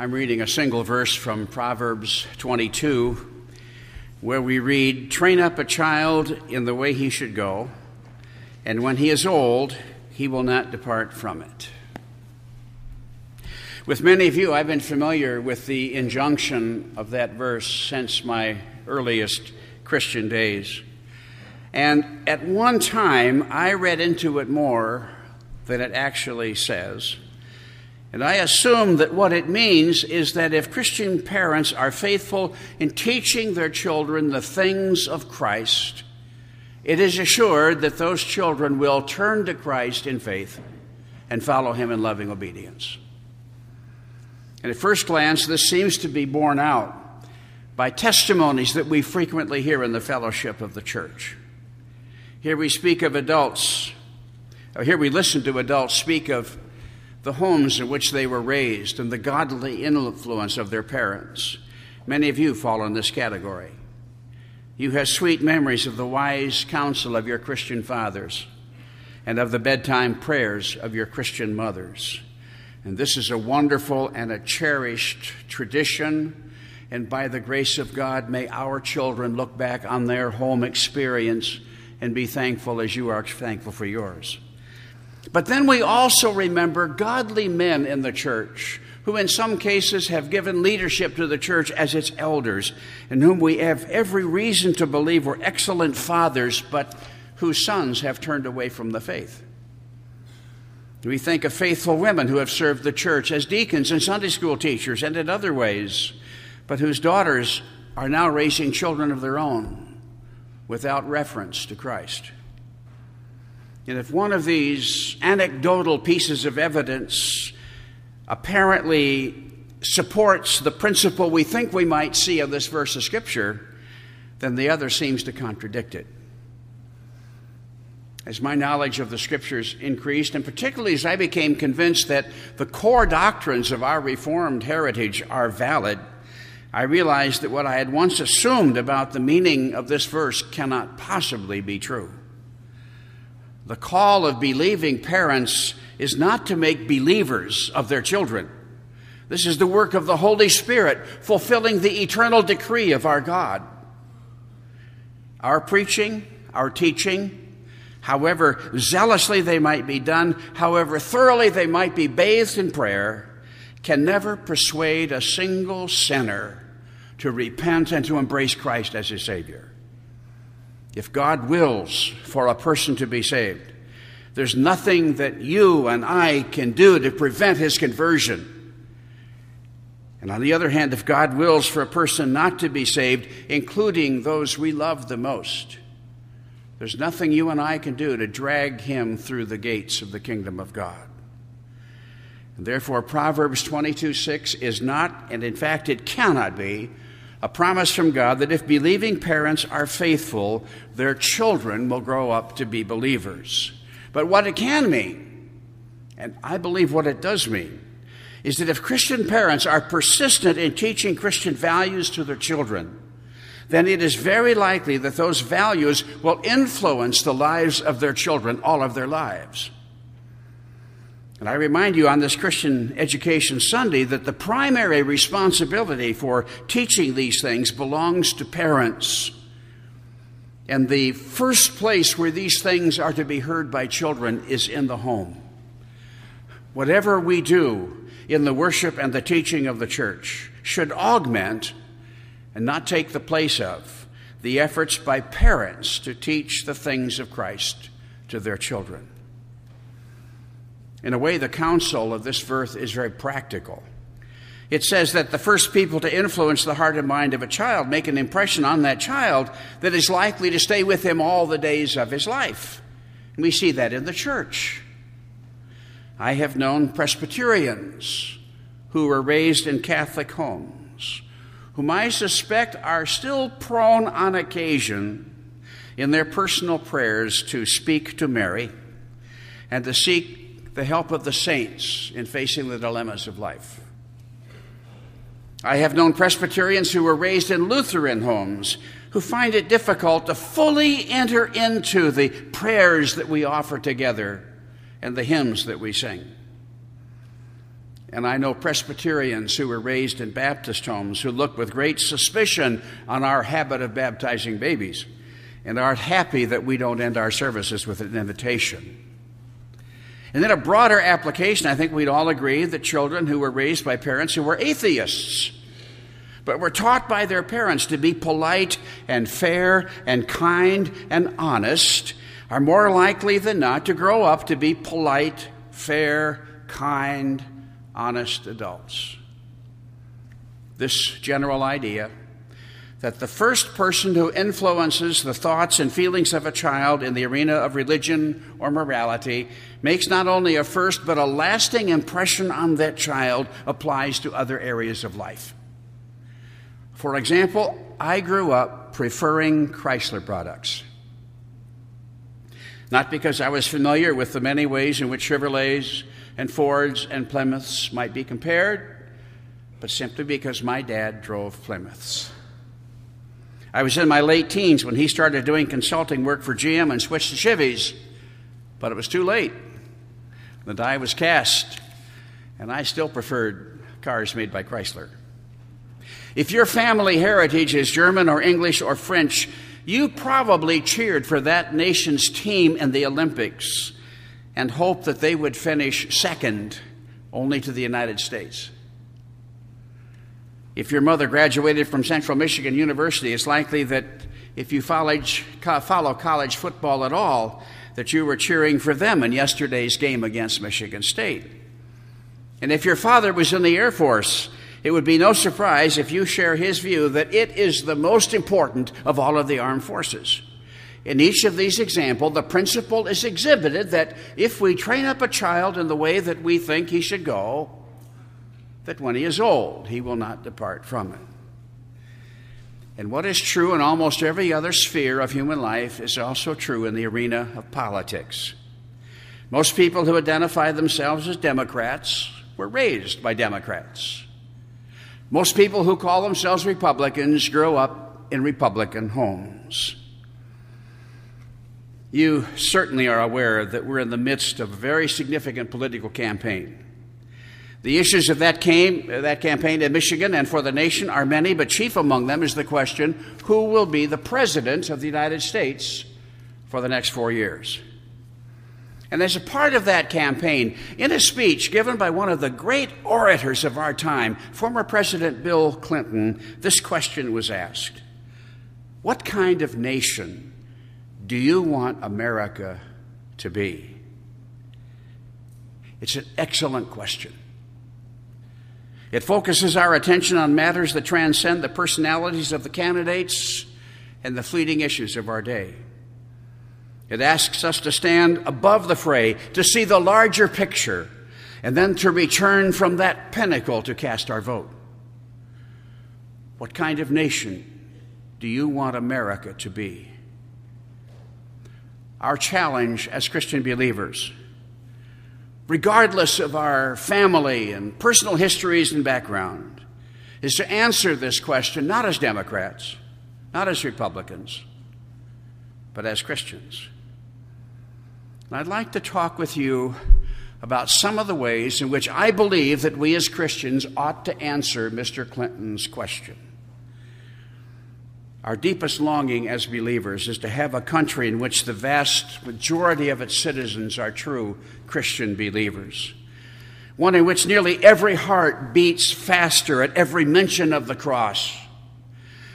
I'm reading a single verse from Proverbs 22 where we read, Train up a child in the way he should go, and when he is old, he will not depart from it. With many of you, I've been familiar with the injunction of that verse since my earliest Christian days. And at one time, I read into it more than it actually says. And I assume that what it means is that if Christian parents are faithful in teaching their children the things of Christ, it is assured that those children will turn to Christ in faith and follow him in loving obedience. And at first glance, this seems to be borne out by testimonies that we frequently hear in the fellowship of the church. Here we speak of adults, or here we listen to adults speak of the homes in which they were raised and the godly influence of their parents. Many of you fall in this category. You have sweet memories of the wise counsel of your Christian fathers and of the bedtime prayers of your Christian mothers. And this is a wonderful and a cherished tradition. And by the grace of God, may our children look back on their home experience and be thankful as you are thankful for yours. But then we also remember godly men in the church who, in some cases, have given leadership to the church as its elders, and whom we have every reason to believe were excellent fathers, but whose sons have turned away from the faith. We think of faithful women who have served the church as deacons and Sunday school teachers and in other ways, but whose daughters are now raising children of their own without reference to Christ. And if one of these anecdotal pieces of evidence apparently supports the principle we think we might see of this verse of Scripture, then the other seems to contradict it. As my knowledge of the Scriptures increased, and particularly as I became convinced that the core doctrines of our Reformed heritage are valid, I realized that what I had once assumed about the meaning of this verse cannot possibly be true. The call of believing parents is not to make believers of their children. This is the work of the Holy Spirit fulfilling the eternal decree of our God. Our preaching, our teaching, however zealously they might be done, however thoroughly they might be bathed in prayer, can never persuade a single sinner to repent and to embrace Christ as his Savior. If God wills for a person to be saved, there's nothing that you and I can do to prevent his conversion. And on the other hand, if God wills for a person not to be saved, including those we love the most, there's nothing you and I can do to drag him through the gates of the kingdom of God. And therefore, Proverbs 22 6 is not, and in fact, it cannot be, a promise from God that if believing parents are faithful, their children will grow up to be believers. But what it can mean, and I believe what it does mean, is that if Christian parents are persistent in teaching Christian values to their children, then it is very likely that those values will influence the lives of their children all of their lives. And I remind you on this Christian Education Sunday that the primary responsibility for teaching these things belongs to parents. And the first place where these things are to be heard by children is in the home. Whatever we do in the worship and the teaching of the church should augment and not take the place of the efforts by parents to teach the things of Christ to their children. In a way, the counsel of this verse is very practical. It says that the first people to influence the heart and mind of a child make an impression on that child that is likely to stay with him all the days of his life. We see that in the church. I have known Presbyterians who were raised in Catholic homes, whom I suspect are still prone on occasion in their personal prayers to speak to Mary and to seek the help of the saints in facing the dilemmas of life. I have known Presbyterians who were raised in Lutheran homes who find it difficult to fully enter into the prayers that we offer together and the hymns that we sing. And I know Presbyterians who were raised in Baptist homes who look with great suspicion on our habit of baptizing babies and aren't happy that we don't end our services with an invitation. And then a broader application, I think we'd all agree that children who were raised by parents who were atheists, but were taught by their parents to be polite and fair and kind and honest, are more likely than not to grow up to be polite, fair, kind, honest adults. This general idea that the first person who influences the thoughts and feelings of a child in the arena of religion or morality makes not only a first but a lasting impression on that child applies to other areas of life. For example, I grew up preferring Chrysler products. Not because I was familiar with the many ways in which Chevrolets and Fords and Plymouths might be compared, but simply because my dad drove Plymouths. I was in my late teens when he started doing consulting work for GM and switched to Chevys, but it was too late. The die was cast, and I still preferred cars made by Chrysler. If your family heritage is German or English or French, you probably cheered for that nation's team in the Olympics and hoped that they would finish second only to the United States. If your mother graduated from Central Michigan University, it's likely that if you follow college football at all, that you were cheering for them in yesterday's game against Michigan State. And if your father was in the Air Force, it would be no surprise if you share his view that it is the most important of all of the armed forces. In each of these examples, the principle is exhibited that if we train up a child in the way that we think he should go, that when he is old, he will not depart from it. And what is true in almost every other sphere of human life is also true in the arena of politics. Most people who identify themselves as Democrats were raised by Democrats. Most people who call themselves Republicans grow up in Republican homes. You certainly are aware that we're in the midst of a very significant political campaign. The issues of that, came, that campaign in Michigan and for the nation are many, but chief among them is the question who will be the president of the United States for the next four years? And as a part of that campaign, in a speech given by one of the great orators of our time, former President Bill Clinton, this question was asked What kind of nation do you want America to be? It's an excellent question. It focuses our attention on matters that transcend the personalities of the candidates and the fleeting issues of our day. It asks us to stand above the fray, to see the larger picture, and then to return from that pinnacle to cast our vote. What kind of nation do you want America to be? Our challenge as Christian believers, regardless of our family and personal histories and background, is to answer this question not as Democrats, not as Republicans, but as Christians. And I'd like to talk with you about some of the ways in which I believe that we as Christians ought to answer Mr. Clinton's question. Our deepest longing as believers is to have a country in which the vast majority of its citizens are true Christian believers. One in which nearly every heart beats faster at every mention of the cross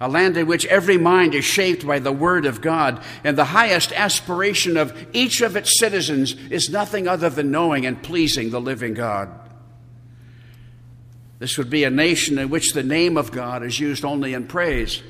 a land in which every mind is shaped by the Word of God, and the highest aspiration of each of its citizens is nothing other than knowing and pleasing the living God. This would be a nation in which the name of God is used only in praise,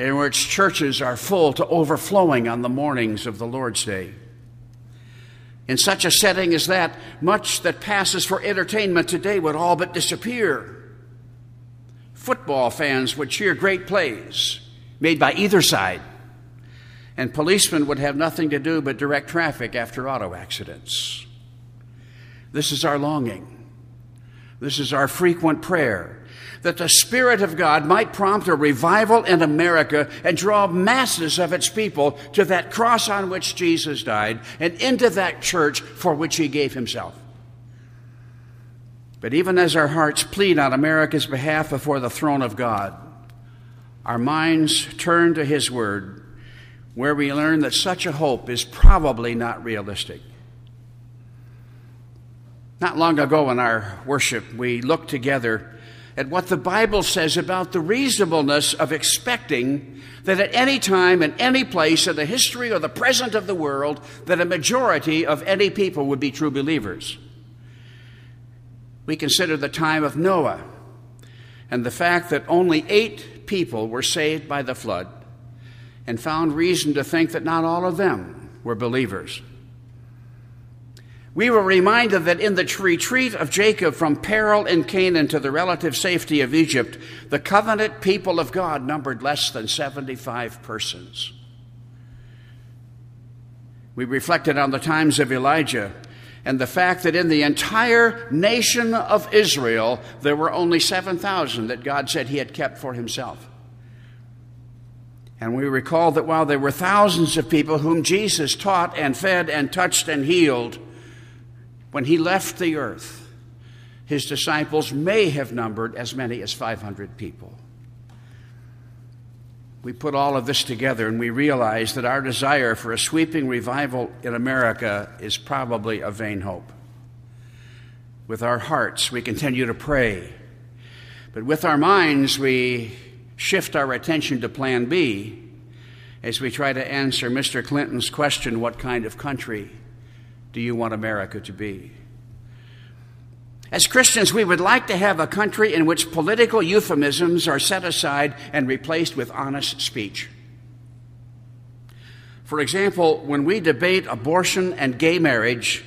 in which churches are full to overflowing on the mornings of the Lord's Day. In such a setting as that, much that passes for entertainment today would all but disappear football fans would cheer great plays made by either side, and policemen would have nothing to do but direct traffic after auto accidents. This is our longing. This is our frequent prayer that the Spirit of God might prompt a revival in America and draw masses of its people to that cross on which Jesus died and into that church for which he gave himself. But even as our hearts plead on America's behalf before the throne of God, our minds turn to His Word, where we learn that such a hope is probably not realistic. Not long ago in our worship, we looked together at what the Bible says about the reasonableness of expecting that at any time and any place in the history or the present of the world that a majority of any people would be true believers. We consider the time of Noah and the fact that only eight people were saved by the flood and found reason to think that not all of them were believers. We were reminded that in the retreat of Jacob from peril in Canaan to the relative safety of Egypt, the covenant people of God numbered less than 75 persons. We reflected on the times of Elijah and the fact that in the entire nation of Israel, there were only 7,000 that God said he had kept for himself. And we recall that while there were thousands of people whom Jesus taught and fed and touched and healed, when he left the earth, his disciples may have numbered as many as 500 people. We put all of this together and we realize that our desire for a sweeping revival in America is probably a vain hope. With our hearts, we continue to pray, but with our minds, we shift our attention to Plan B as we try to answer Mr. Clinton's question what kind of country do you want America to be? As Christians, we would like to have a country in which political euphemisms are set aside and replaced with honest speech. For example, when we debate abortion and gay marriage,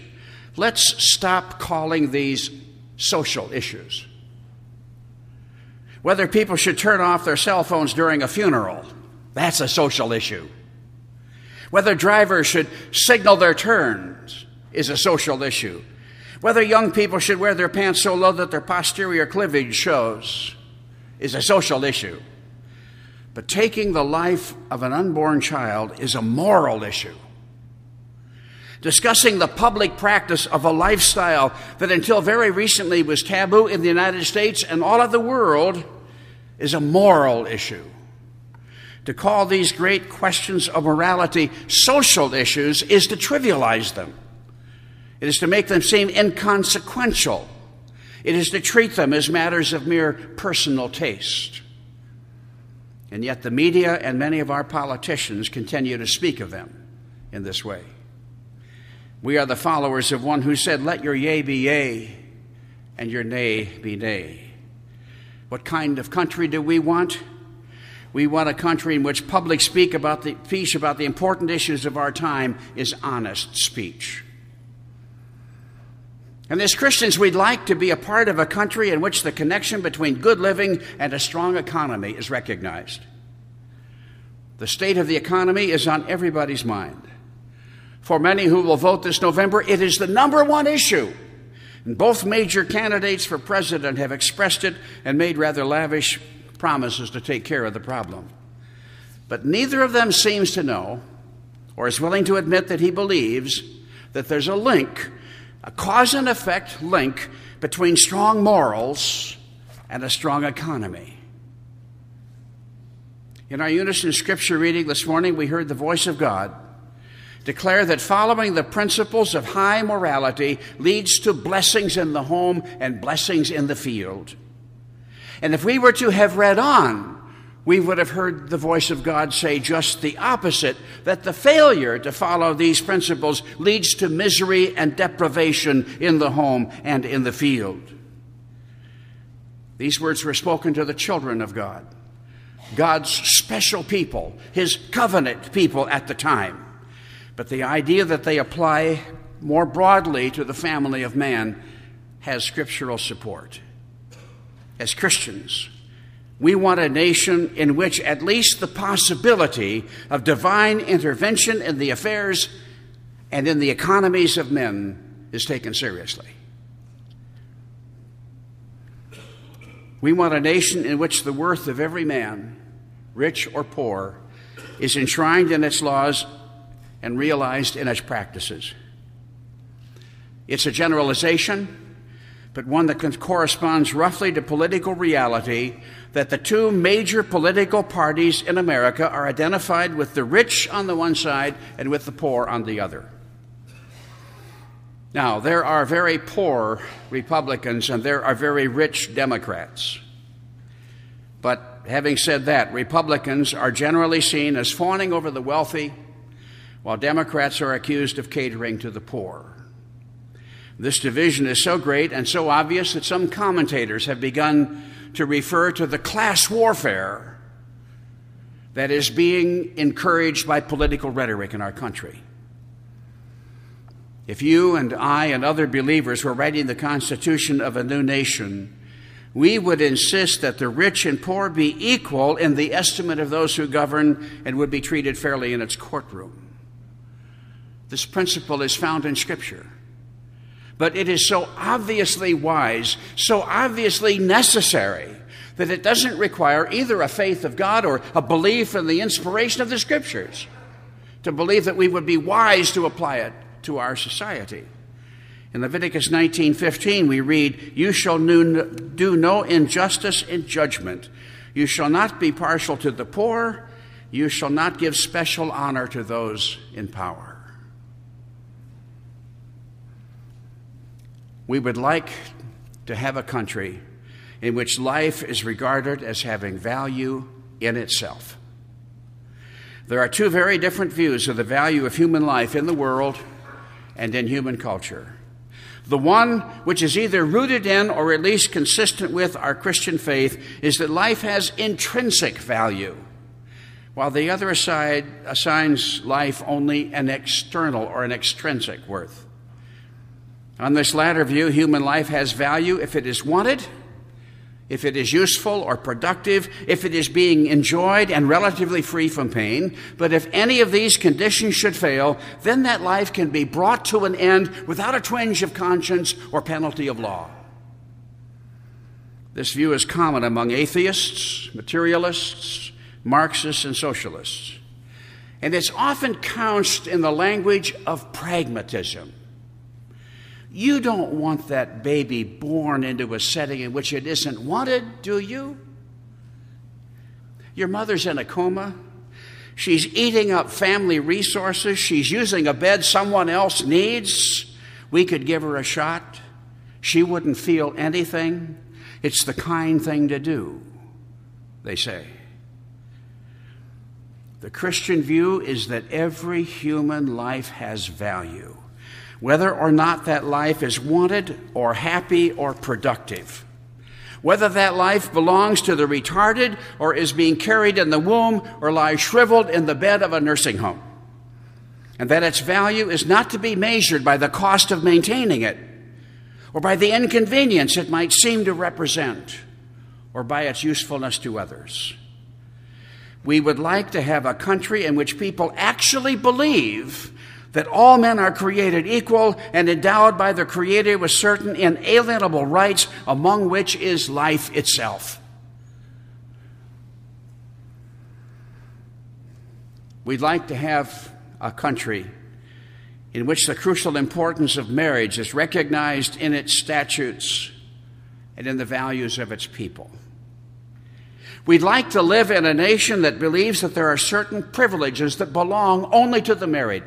let's stop calling these social issues. Whether people should turn off their cell phones during a funeral, that's a social issue. Whether drivers should signal their turns, is a social issue. Whether young people should wear their pants so low that their posterior cleavage shows is a social issue. But taking the life of an unborn child is a moral issue. Discussing the public practice of a lifestyle that until very recently was taboo in the United States and all of the world is a moral issue. To call these great questions of morality social issues is to trivialize them. It is to make them seem inconsequential. It is to treat them as matters of mere personal taste. And yet, the media and many of our politicians continue to speak of them in this way. We are the followers of one who said, Let your yea be yea and your nay be nay. What kind of country do we want? We want a country in which public speak about the speech about the important issues of our time is honest speech. And as Christians, we'd like to be a part of a country in which the connection between good living and a strong economy is recognized. The state of the economy is on everybody's mind. For many who will vote this November, it is the number one issue. And both major candidates for president have expressed it and made rather lavish promises to take care of the problem. But neither of them seems to know or is willing to admit that he believes that there's a link a cause and effect link between strong morals and a strong economy. In our unison scripture reading this morning, we heard the voice of God declare that following the principles of high morality leads to blessings in the home and blessings in the field. And if we were to have read on, we would have heard the voice of God say just the opposite that the failure to follow these principles leads to misery and deprivation in the home and in the field. These words were spoken to the children of God, God's special people, His covenant people at the time. But the idea that they apply more broadly to the family of man has scriptural support. As Christians, we want a nation in which at least the possibility of divine intervention in the affairs and in the economies of men is taken seriously. We want a nation in which the worth of every man, rich or poor, is enshrined in its laws and realized in its practices. It's a generalization but one that corresponds roughly to political reality that the two major political parties in America are identified with the rich on the one side and with the poor on the other. Now, there are very poor Republicans and there are very rich Democrats. But having said that, Republicans are generally seen as fawning over the wealthy, while Democrats are accused of catering to the poor. This division is so great and so obvious that some commentators have begun to refer to the class warfare that is being encouraged by political rhetoric in our country. If you and I and other believers were writing the Constitution of a new nation, we would insist that the rich and poor be equal in the estimate of those who govern and would be treated fairly in its courtroom. This principle is found in Scripture. But it is so obviously wise, so obviously necessary, that it doesn't require either a faith of God or a belief in the inspiration of the Scriptures to believe that we would be wise to apply it to our society. In Leviticus 19:15 we read, "You shall do no injustice in judgment. You shall not be partial to the poor. You shall not give special honor to those in power." We would like to have a country in which life is regarded as having value in itself. There are two very different views of the value of human life in the world and in human culture. The one which is either rooted in or at least consistent with our Christian faith is that life has intrinsic value, while the other side assigns life only an external or an extrinsic worth. On this latter view, human life has value if it is wanted if it is useful or productive, if it is being enjoyed and relatively free from pain. But if any of these conditions should fail, then that life can be brought to an end without a twinge of conscience or penalty of law. This view is common among atheists, materialists, Marxists, and socialists. And it's often couched in the language of pragmatism. You don't want that baby born into a setting in which it isn't wanted, do you? Your mother's in a coma. She's eating up family resources. She's using a bed someone else needs. We could give her a shot. She wouldn't feel anything. It's the kind thing to do, they say. The Christian view is that every human life has value whether or not that life is wanted or happy or productive. Whether that life belongs to the retarded or is being carried in the womb or lies shriveled in the bed of a nursing home. And that its value is not to be measured by the cost of maintaining it or by the inconvenience it might seem to represent or by its usefulness to others. We would like to have a country in which people actually believe that all men are created equal and endowed by the Creator with certain inalienable rights, among which is life itself. We'd like to have a country in which the crucial importance of marriage is recognized in its statutes and in the values of its people. We'd like to live in a nation that believes that there are certain privileges that belong only to the married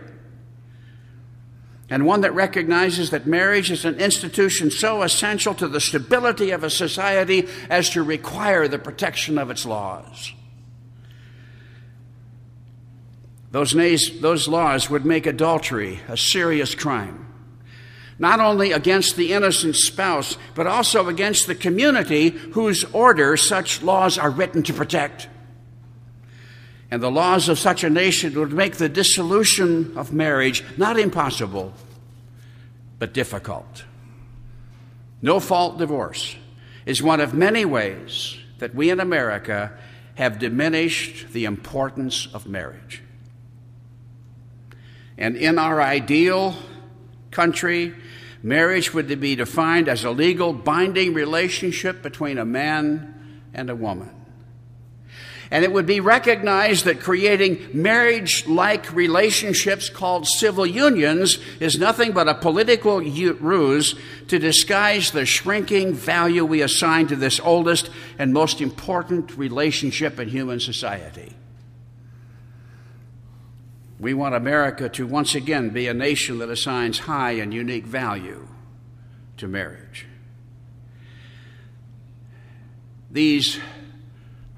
and one that recognizes that marriage is an institution so essential to the stability of a society as to require the protection of its laws. Those, those laws would make adultery a serious crime, not only against the innocent spouse, but also against the community whose order such laws are written to protect. And the laws of such a nation would make the dissolution of marriage not impossible, but difficult. No fault divorce is one of many ways that we in America have diminished the importance of marriage. And in our ideal country, marriage would be defined as a legal binding relationship between a man and a woman. And it would be recognized that creating marriage like relationships called civil unions is nothing but a political ruse to disguise the shrinking value we assign to this oldest and most important relationship in human society. We want America to once again be a nation that assigns high and unique value to marriage. These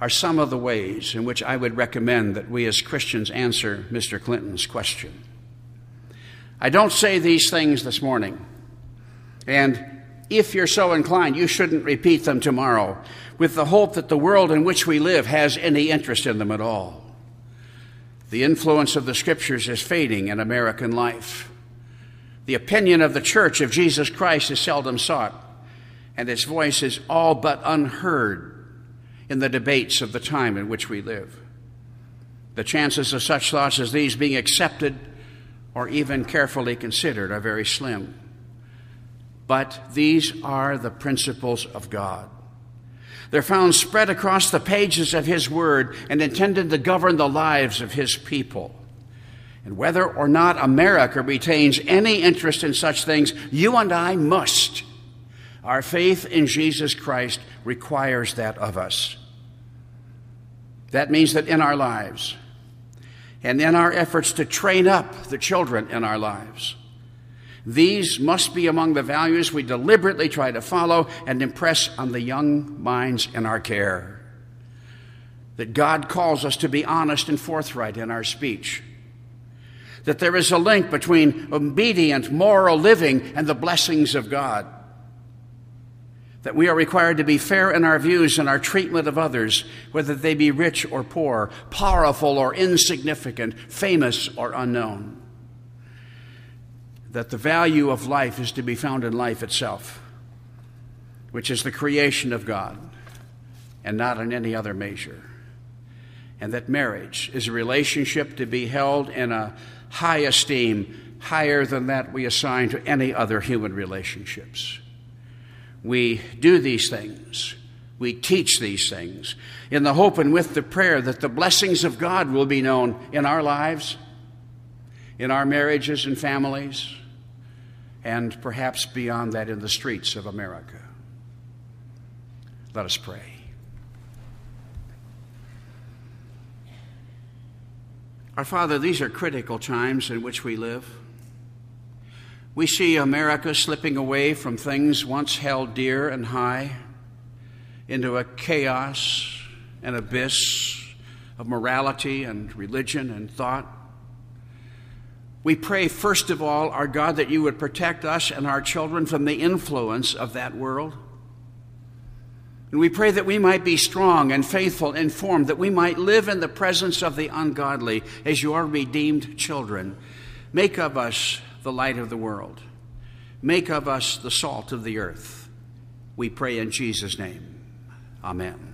are some of the ways in which I would recommend that we as Christians answer Mr. Clinton's question. I don't say these things this morning, and if you're so inclined, you shouldn't repeat them tomorrow with the hope that the world in which we live has any interest in them at all. The influence of the scriptures is fading in American life. The opinion of the church of Jesus Christ is seldom sought, and its voice is all but unheard in the debates of the time in which we live. The chances of such thoughts as these being accepted or even carefully considered are very slim. But these are the principles of God. They're found spread across the pages of His Word and intended to govern the lives of His people. And whether or not America retains any interest in such things, you and I must. Our faith in Jesus Christ requires that of us. That means that in our lives and in our efforts to train up the children in our lives, these must be among the values we deliberately try to follow and impress on the young minds in our care. That God calls us to be honest and forthright in our speech. That there is a link between obedient, moral living and the blessings of God. That we are required to be fair in our views and our treatment of others, whether they be rich or poor, powerful or insignificant, famous or unknown that the value of life is to be found in life itself, which is the creation of God, and not in any other measure. And that marriage is a relationship to be held in a high esteem, higher than that we assign to any other human relationships. We do these things. We teach these things in the hope and with the prayer that the blessings of God will be known in our lives, in our marriages and families, and perhaps beyond that in the streets of America. Let us pray. Our Father, these are critical times in which we live. We see America slipping away from things once held dear and high into a chaos, an abyss of morality and religion and thought. We pray, first of all, our God, that you would protect us and our children from the influence of that world. And we pray that we might be strong and faithful, informed, that we might live in the presence of the ungodly as your redeemed children. Make of us the light of the world. Make of us the salt of the earth. We pray in Jesus' name. Amen.